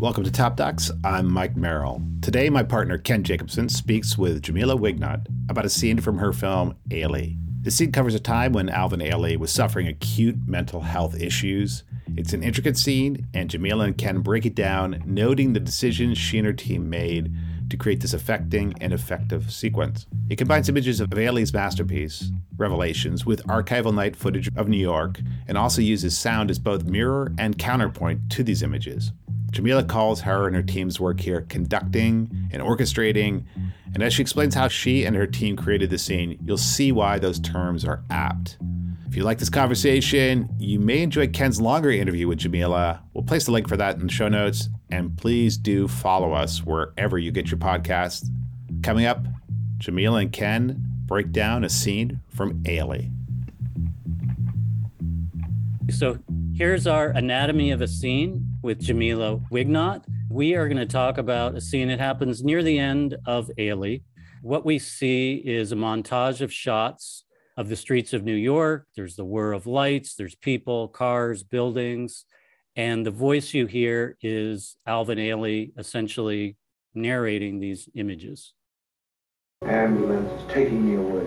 Welcome to Top Docs. I'm Mike Merrill. Today, my partner Ken Jacobson speaks with Jamila Wignot about a scene from her film Ailey. The scene covers a time when Alvin Ailey was suffering acute mental health issues. It's an intricate scene, and Jamila and Ken break it down, noting the decisions she and her team made to create this affecting and effective sequence. It combines images of Ailey's masterpiece, Revelations, with archival night footage of New York, and also uses sound as both mirror and counterpoint to these images. Jamila calls her and her team's work here conducting and orchestrating. And as she explains how she and her team created the scene, you'll see why those terms are apt. If you like this conversation, you may enjoy Ken's longer interview with Jamila. We'll place the link for that in the show notes. And please do follow us wherever you get your podcasts. Coming up, Jamila and Ken break down a scene from Ailey. So here's our anatomy of a scene with Jamila Wignot. We are going to talk about a scene that happens near the end of Ailey. What we see is a montage of shots of the streets of New York. There's the whir of lights, there's people, cars, buildings. And the voice you hear is Alvin Ailey essentially narrating these images. Ambulance is taking me away.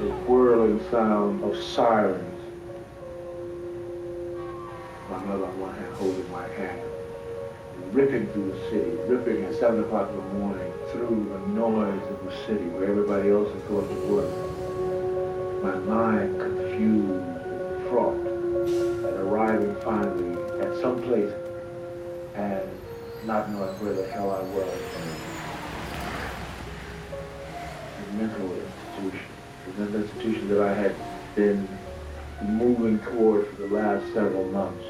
The whirling sound of sirens my mother on one hand holding my hand, ripping through the city, ripping at 7 o'clock in the morning through the noise of the city where everybody else is going to work. My mind confused and fraught at arriving finally at some place and not knowing where the hell I was. A mental institution. The mental institution that I had been moving toward for the last several months.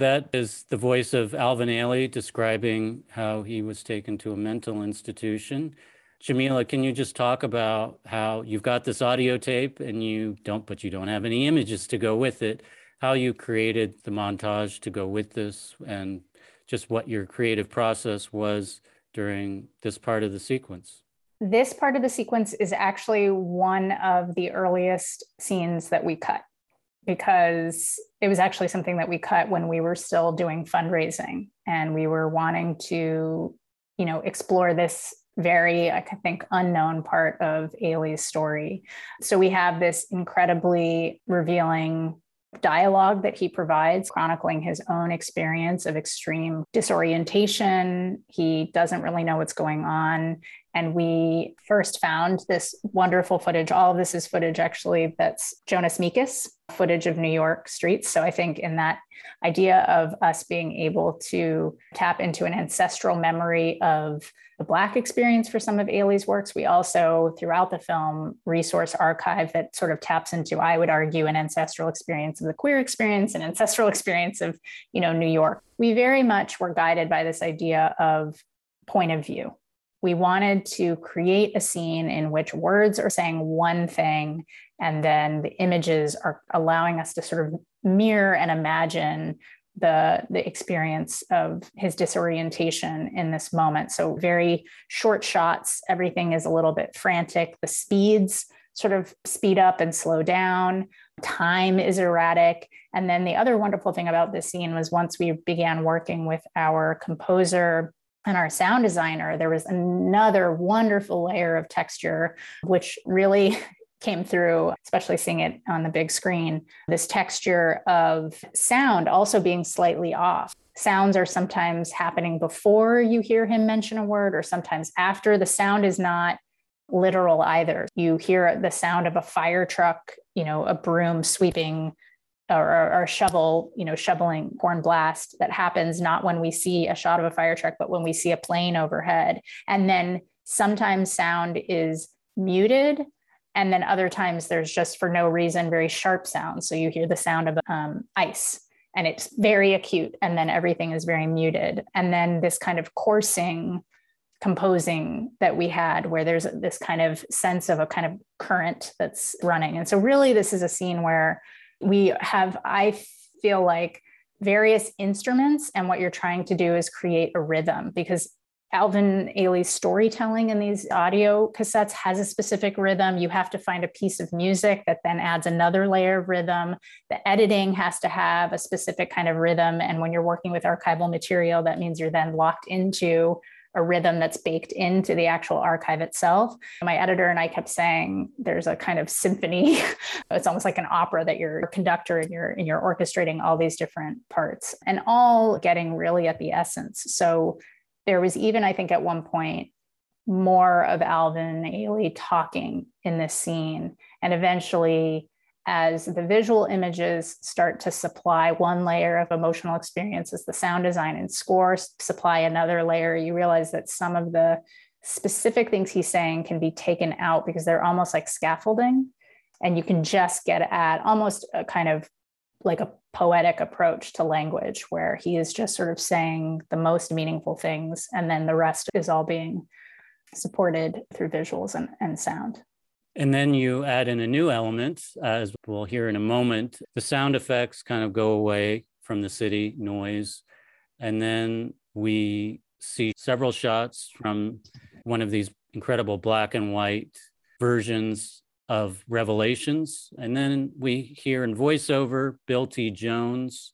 That is the voice of Alvin Ailey describing how he was taken to a mental institution. Jamila, can you just talk about how you've got this audio tape and you don't, but you don't have any images to go with it, how you created the montage to go with this, and just what your creative process was during this part of the sequence? This part of the sequence is actually one of the earliest scenes that we cut because it was actually something that we cut when we were still doing fundraising and we were wanting to you know explore this very i think unknown part of ailey's story. So we have this incredibly revealing dialogue that he provides chronicling his own experience of extreme disorientation. He doesn't really know what's going on and we first found this wonderful footage. All of this is footage actually that's Jonas Mekas footage of New York streets. So I think in that idea of us being able to tap into an ancestral memory of the Black experience for some of Ailey's works, we also, throughout the film, resource archive that sort of taps into, I would argue, an ancestral experience of the queer experience, an ancestral experience of, you know, New York. We very much were guided by this idea of point of view we wanted to create a scene in which words are saying one thing and then the images are allowing us to sort of mirror and imagine the the experience of his disorientation in this moment. So very short shots everything is a little bit frantic the speeds sort of speed up and slow down time is erratic and then the other wonderful thing about this scene was once we began working with our composer and our sound designer, there was another wonderful layer of texture, which really came through, especially seeing it on the big screen. This texture of sound also being slightly off. Sounds are sometimes happening before you hear him mention a word, or sometimes after. The sound is not literal either. You hear the sound of a fire truck, you know, a broom sweeping or, or, shovel, you know, shoveling horn blast that happens not when we see a shot of a fire truck, but when we see a plane overhead. And then sometimes sound is muted. And then other times there's just for no reason very sharp sound. So you hear the sound of um, ice and it's very acute. And then everything is very muted. And then this kind of coursing composing that we had where there's this kind of sense of a kind of current that's running. And so really this is a scene where we have, I feel like, various instruments, and what you're trying to do is create a rhythm because Alvin Ailey's storytelling in these audio cassettes has a specific rhythm. You have to find a piece of music that then adds another layer of rhythm. The editing has to have a specific kind of rhythm. And when you're working with archival material, that means you're then locked into a rhythm that's baked into the actual archive itself. My editor and I kept saying there's a kind of symphony. it's almost like an opera that you're a conductor and you're and you're orchestrating all these different parts and all getting really at the essence. So there was even, I think, at one point, more of Alvin Ailey talking in this scene. And eventually, as the visual images start to supply one layer of emotional experiences, the sound design and score supply another layer, you realize that some of the specific things he's saying can be taken out because they're almost like scaffolding. And you can just get at almost a kind of like a poetic approach to language where he is just sort of saying the most meaningful things and then the rest is all being supported through visuals and, and sound and then you add in a new element uh, as we'll hear in a moment the sound effects kind of go away from the city noise and then we see several shots from one of these incredible black and white versions of Revelations. And then we hear in voiceover Bill T. Jones.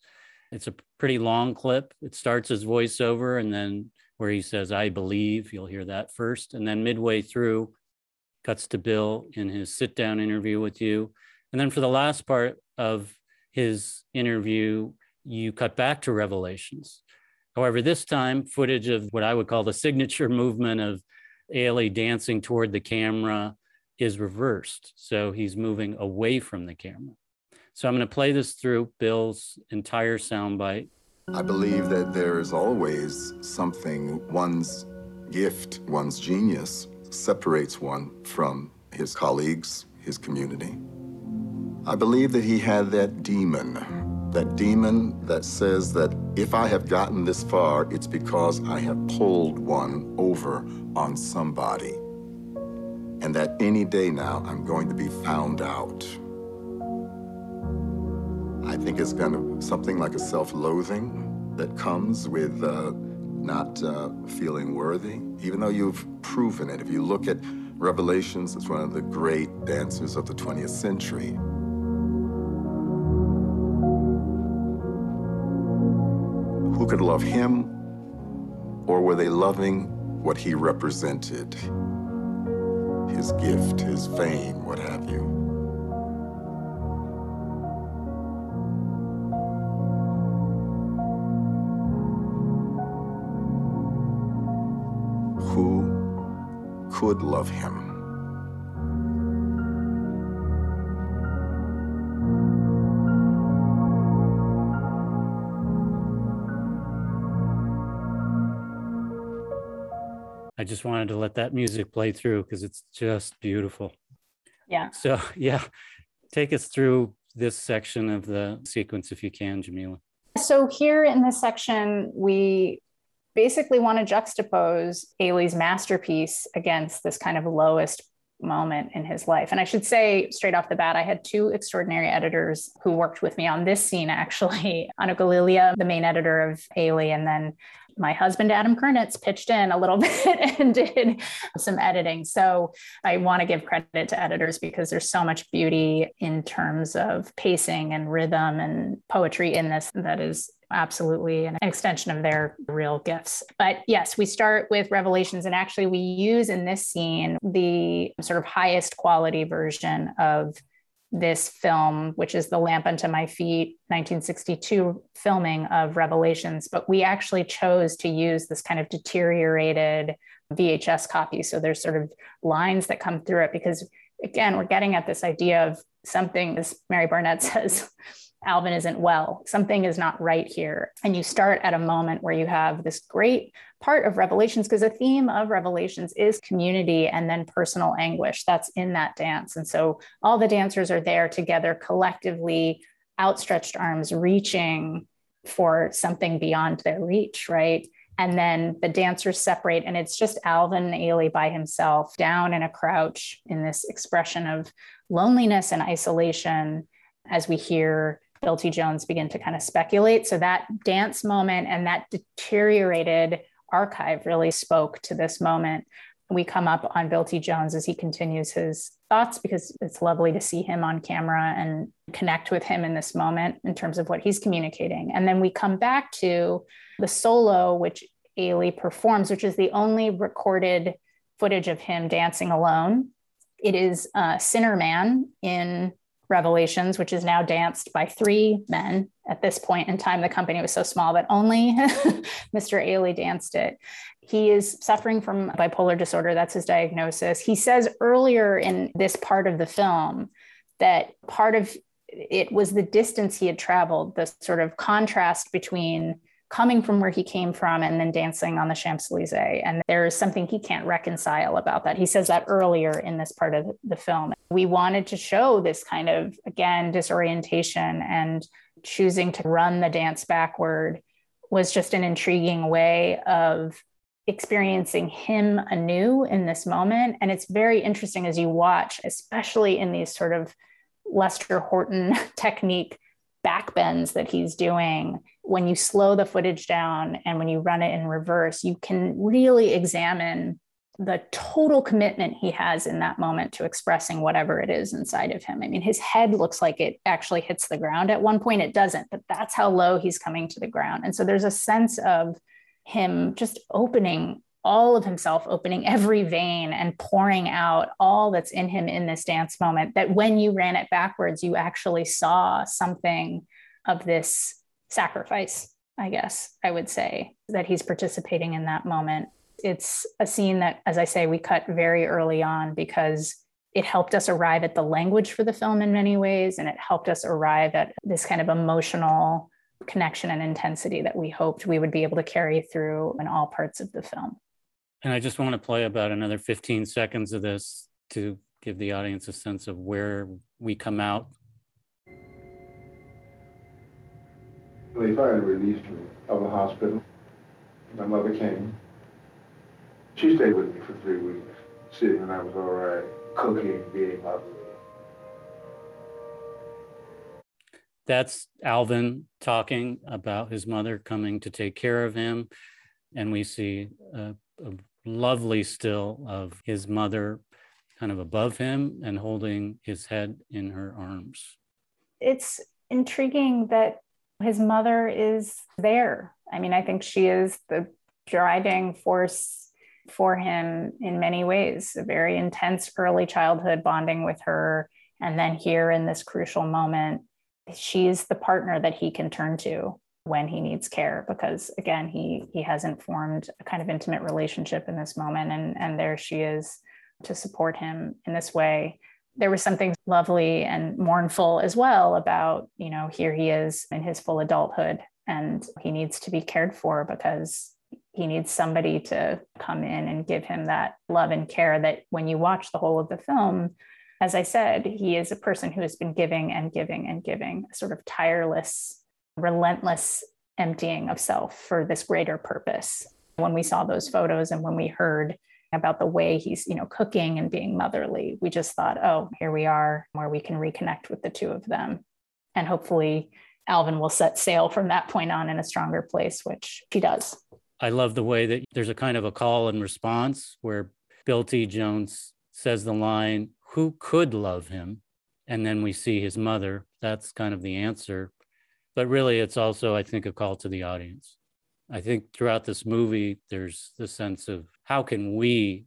It's a pretty long clip. It starts as voiceover, and then where he says, I believe, you'll hear that first. And then midway through, cuts to Bill in his sit down interview with you. And then for the last part of his interview, you cut back to Revelations. However, this time, footage of what I would call the signature movement of Ailey dancing toward the camera is reversed. So he's moving away from the camera. So I'm going to play this through Bill's entire soundbite. I believe that there is always something, one's gift, one's genius separates one from his colleagues, his community. I believe that he had that demon, that demon that says that if I have gotten this far, it's because I have pulled one over on somebody and that any day now I'm going to be found out. I think it's kind of something like a self-loathing that comes with uh, not uh, feeling worthy, even though you've proven it. If you look at Revelations, it's one of the great dancers of the 20th century. Who could love him, or were they loving what he represented? his gift, his fame, what have you. Who could love him? I just wanted to let that music play through because it's just beautiful. Yeah. So, yeah, take us through this section of the sequence if you can, Jamila. So, here in this section, we basically want to juxtapose Ailey's masterpiece against this kind of lowest moment in his life. And I should say straight off the bat, I had two extraordinary editors who worked with me on this scene, actually. Annukka Lilja, the main editor of Ailey, and then my husband Adam Kernitz pitched in a little bit and did some editing. So I want to give credit to editors because there's so much beauty in terms of pacing and rhythm and poetry in this that is absolutely an extension of their real gifts. But yes, we start with Revelations, and actually, we use in this scene the sort of highest quality version of this film, which is The Lamp Unto My Feet, 1962 filming of Revelations. But we actually chose to use this kind of deteriorated VHS copy. So there's sort of lines that come through it because, again, we're getting at this idea of something, as Mary Barnett says, Alvin isn't well. Something is not right here. And you start at a moment where you have this great part of Revelations, because a theme of Revelations is community and then personal anguish. That's in that dance. And so all the dancers are there together collectively, outstretched arms, reaching for something beyond their reach, right? And then the dancers separate, and it's just Alvin Ailey by himself down in a crouch in this expression of loneliness and isolation as we hear Bill T. Jones begin to kind of speculate. So that dance moment and that deteriorated archive really spoke to this moment. We come up on Bill T. Jones as he continues his thoughts because it's lovely to see him on camera and connect with him in this moment in terms of what he's communicating. And then we come back to the solo, which Ailey performs, which is the only recorded footage of him dancing alone. It is uh, Sinner Man in Revelations, which is now danced by three men. At this point in time, the company was so small that only Mr. Ailey danced it. He is suffering from bipolar disorder. That's his diagnosis. He says earlier in this part of the film that part of it was the distance he had traveled, the sort of contrast between coming from where he came from and then dancing on the Champs Elysees. And there is something he can't reconcile about that. He says that earlier in this part of the film. We wanted to show this kind of, again, disorientation and choosing to run the dance backward was just an intriguing way of experiencing him anew in this moment. And it's very interesting as you watch, especially in these sort of Lester Horton technique backbends that he's doing, when you slow the footage down and when you run it in reverse, you can really examine the total commitment he has in that moment to expressing whatever it is inside of him. I mean, his head looks like it actually hits the ground. At one point, it doesn't, but that's how low he's coming to the ground. And so there's a sense of him just opening all of himself, opening every vein and pouring out all that's in him in this dance moment. That when you ran it backwards, you actually saw something of this sacrifice, I guess I would say, that he's participating in that moment. It's a scene that, as I say, we cut very early on because it helped us arrive at the language for the film in many ways, and it helped us arrive at this kind of emotional connection and intensity that we hoped we would be able to carry through in all parts of the film. And I just want to play about another 15 seconds of this to give the audience a sense of where we come out. They finally released me of the hospital. My mother came. She stayed with me for three weeks, seeing that I was all right, cooking, being motherly. That's Alvin talking about his mother coming to take care of him. And we see a a lovely still of his mother kind of above him and holding his head in her arms. It's intriguing that his mother is there. I mean, I think she is the driving force for him in many ways, a very intense early childhood bonding with her. And then here in this crucial moment, she's the partner that he can turn to when he needs care because again he he hasn't formed a kind of intimate relationship in this moment and and there she is to support him in this way there was something lovely and mournful as well about you know here he is in his full adulthood and he needs to be cared for because he needs somebody to come in and give him that love and care that when you watch the whole of the film as i said he is a person who has been giving and giving and giving a sort of tireless relentless emptying of self for this greater purpose. When we saw those photos and when we heard about the way he's, you know, cooking and being motherly, we just thought, oh, here we are where we can reconnect with the two of them. And hopefully Alvin will set sail from that point on in a stronger place, which he does. I love the way that there's a kind of a call and response where Bill T. Jones says the line, Who could love him? And then we see his mother. That's kind of the answer but really it's also i think a call to the audience i think throughout this movie there's the sense of how can we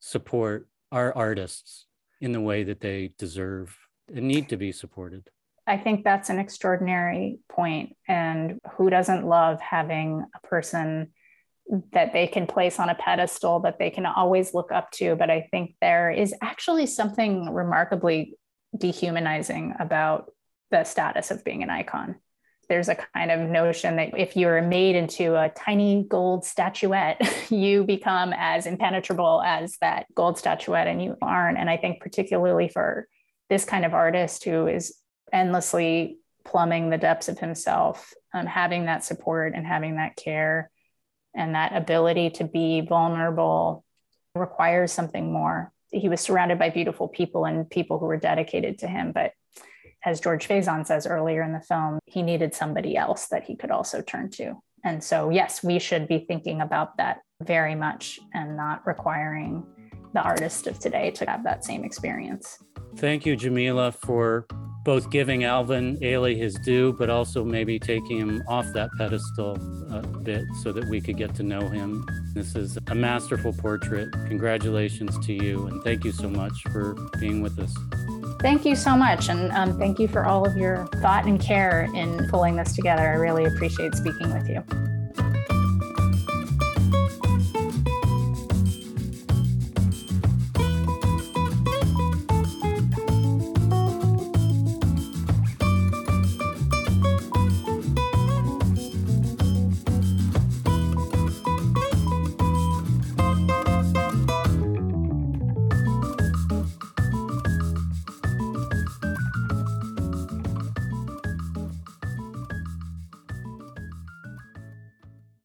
support our artists in the way that they deserve and need to be supported. I think that's an extraordinary point and who doesn't love having a person that they can place on a pedestal that they can always look up to? But i think there is actually something remarkably dehumanizing about the status of being an icon there's a kind of notion that if you're made into a tiny gold statuette, you become as impenetrable as that gold statuette, and you aren't. And I think, particularly for this kind of artist who is endlessly plumbing the depths of himself, um, having that support and having that care and that ability to be vulnerable requires something more. He was surrounded by beautiful people and people who were dedicated to him, but as George Faison says earlier in the film, he needed somebody else that he could also turn to. And so, yes, we should be thinking about that very much and not requiring the artist of today to have that same experience. Thank you, Jamila, for both giving Alvin Ailey his due, but also maybe taking him off that pedestal a bit so that we could get to know him. This is a masterful portrait. Congratulations to you, and thank you so much for being with us. Thank you so much. And um, thank you for all of your thought and care in pulling this together. I really appreciate speaking with you.